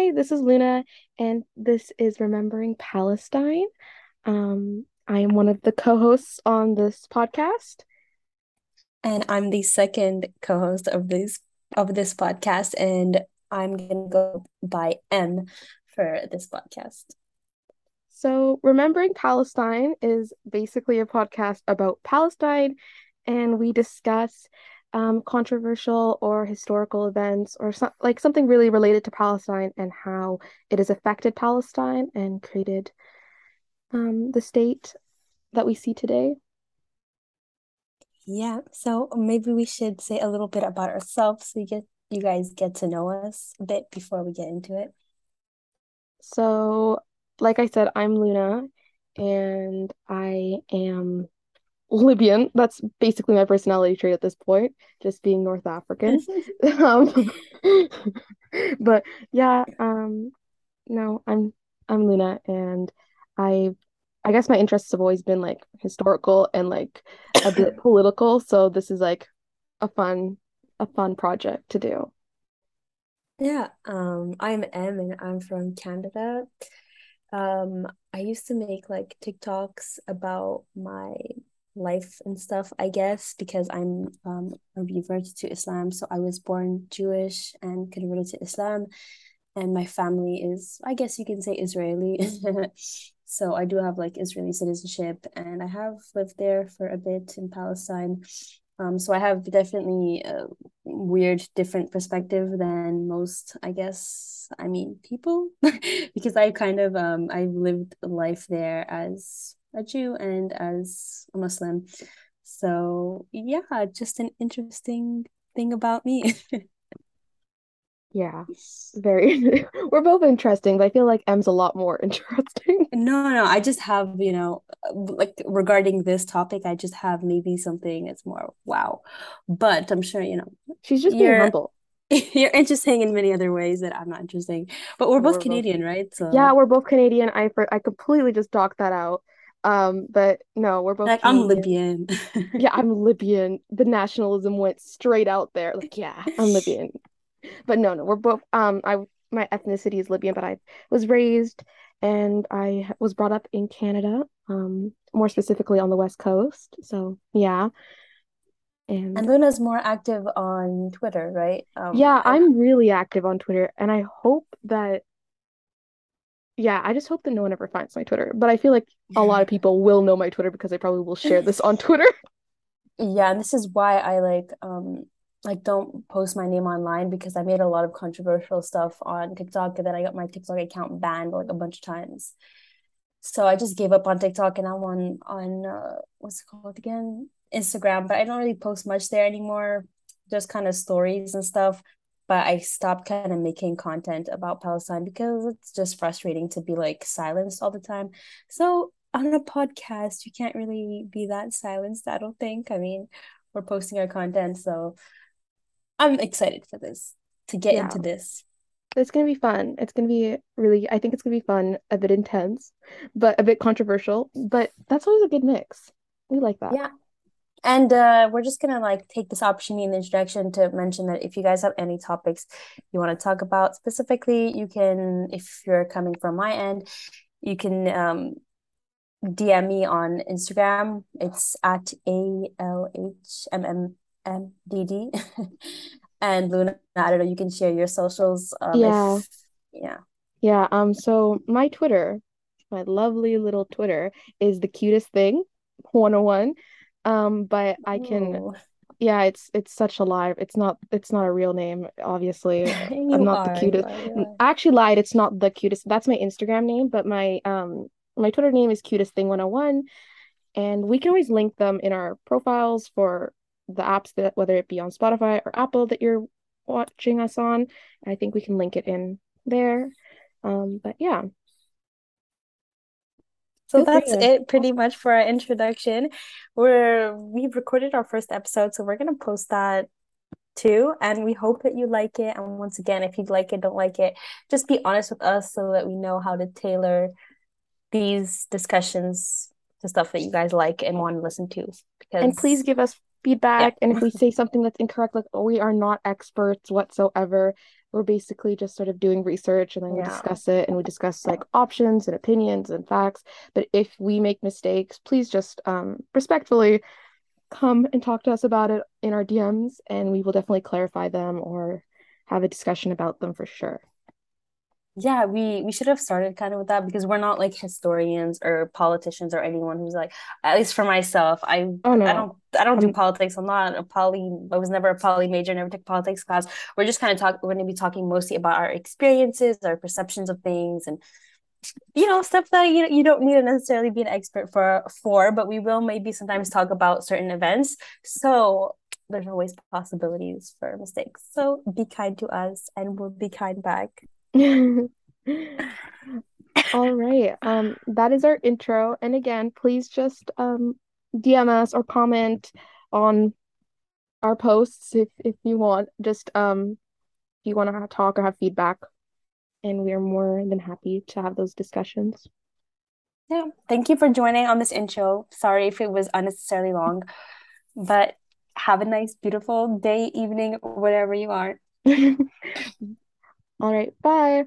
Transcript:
Hi, this is Luna, and this is Remembering Palestine. Um, I am one of the co-hosts on this podcast. And I'm the second co-host of this of this podcast, and I'm gonna go by M for this podcast. So, Remembering Palestine is basically a podcast about Palestine, and we discuss um, controversial or historical events or so, like something really related to Palestine and how it has affected Palestine and created um, the state that we see today. Yeah, so maybe we should say a little bit about ourselves so you get you guys get to know us a bit before we get into it. So, like I said, I'm Luna and I am Libyan. That's basically my personality trait at this point, just being North African. um, but yeah, um, no, I'm I'm Luna, and I I guess my interests have always been like historical and like a bit political. So this is like a fun a fun project to do. Yeah, um, I'm M and I'm from Canada. Um, I used to make like TikToks about my life and stuff, I guess, because I'm um a revert to Islam. So I was born Jewish and converted to Islam, and my family is, I guess you can say, Israeli. so I do have like Israeli citizenship, and I have lived there for a bit in Palestine. Um, so I have definitely a weird, different perspective than most, I guess. I mean, people, because I kind of um I lived life there as a Jew and as a Muslim. So yeah, just an interesting thing about me. Yeah, very. We're both interesting, but I feel like M's a lot more interesting. No, no, I just have, you know, like regarding this topic, I just have maybe something that's more wow. But I'm sure, you know, she's just being humble. You're interesting in many other ways that I'm not interesting. But we're both we're Canadian, both... right? So Yeah, we're both Canadian. I for I completely just docked that out. Um, but no, we're both like Canadian. I'm Libyan. yeah, I'm Libyan. The nationalism went straight out there. Like, yeah, I'm Libyan. But no, no, we're both um I my ethnicity is Libyan, but I was raised and I was brought up in Canada, um, more specifically on the West Coast. So yeah. And, and Luna's more active on Twitter, right? Um, yeah, I'm really active on Twitter, and I hope that yeah, I just hope that no one ever finds my Twitter. But I feel like a lot of people will know my Twitter because I probably will share this on Twitter. Yeah, and this is why I like um like don't post my name online because I made a lot of controversial stuff on TikTok and then I got my TikTok account banned like a bunch of times. So I just gave up on TikTok and I'm on on uh, what's it called again? Instagram, but I don't really post much there anymore. Just kind of stories and stuff but I stopped kind of making content about Palestine because it's just frustrating to be like silenced all the time. So on a podcast, you can't really be that silenced, I don't think. I mean, we're posting our content, so I'm excited for this to get yeah. into this. It's gonna be fun. It's gonna be really I think it's gonna be fun, a bit intense, but a bit controversial. But that's always a good mix. We like that. Yeah. And uh, we're just gonna like take this opportunity in the introduction to mention that if you guys have any topics you want to talk about specifically, you can, if you're coming from my end, you can um, DM me on Instagram. It's at A L H M M M D D. And Luna, I don't know, you can share your socials. Um, yeah. If, yeah. Yeah. Um. So my Twitter, my lovely little Twitter, is the cutest thing, 101 um but i can Ooh. yeah it's it's such a lie it's not it's not a real name obviously i'm not are, the cutest are, i actually lied it's not the cutest that's my instagram name but my um my twitter name is cutest thing 101 and we can always link them in our profiles for the apps that whether it be on spotify or apple that you're watching us on i think we can link it in there um but yeah so that's it pretty much for our introduction. We're we've recorded our first episode, so we're gonna post that too. And we hope that you like it. And once again, if you like it, don't like it, just be honest with us so that we know how to tailor these discussions to stuff that you guys like and want to listen to. Because and please give us feedback. Yeah. And if we say something that's incorrect, like oh, we are not experts whatsoever. We're basically just sort of doing research and then we yeah. discuss it and we discuss like options and opinions and facts. But if we make mistakes, please just um, respectfully come and talk to us about it in our DMs and we will definitely clarify them or have a discussion about them for sure yeah we we should have started kind of with that because we're not like historians or politicians or anyone who's like at least for myself i oh, no. i don't i don't do um, politics. I'm not a poly i was never a poly major never took politics class. We're just kind of talk we're going to be talking mostly about our experiences our perceptions of things and you know stuff that you, you don't need to necessarily be an expert for for but we will maybe sometimes talk about certain events. So there's always possibilities for mistakes. So be kind to us and we'll be kind back All right. Um, that is our intro. And again, please just um DM us or comment on our posts if if you want. Just um if you want to talk or have feedback. And we are more than happy to have those discussions. Yeah. Thank you for joining on this intro. Sorry if it was unnecessarily long, but have a nice, beautiful day, evening, whatever you are. All right. Bye.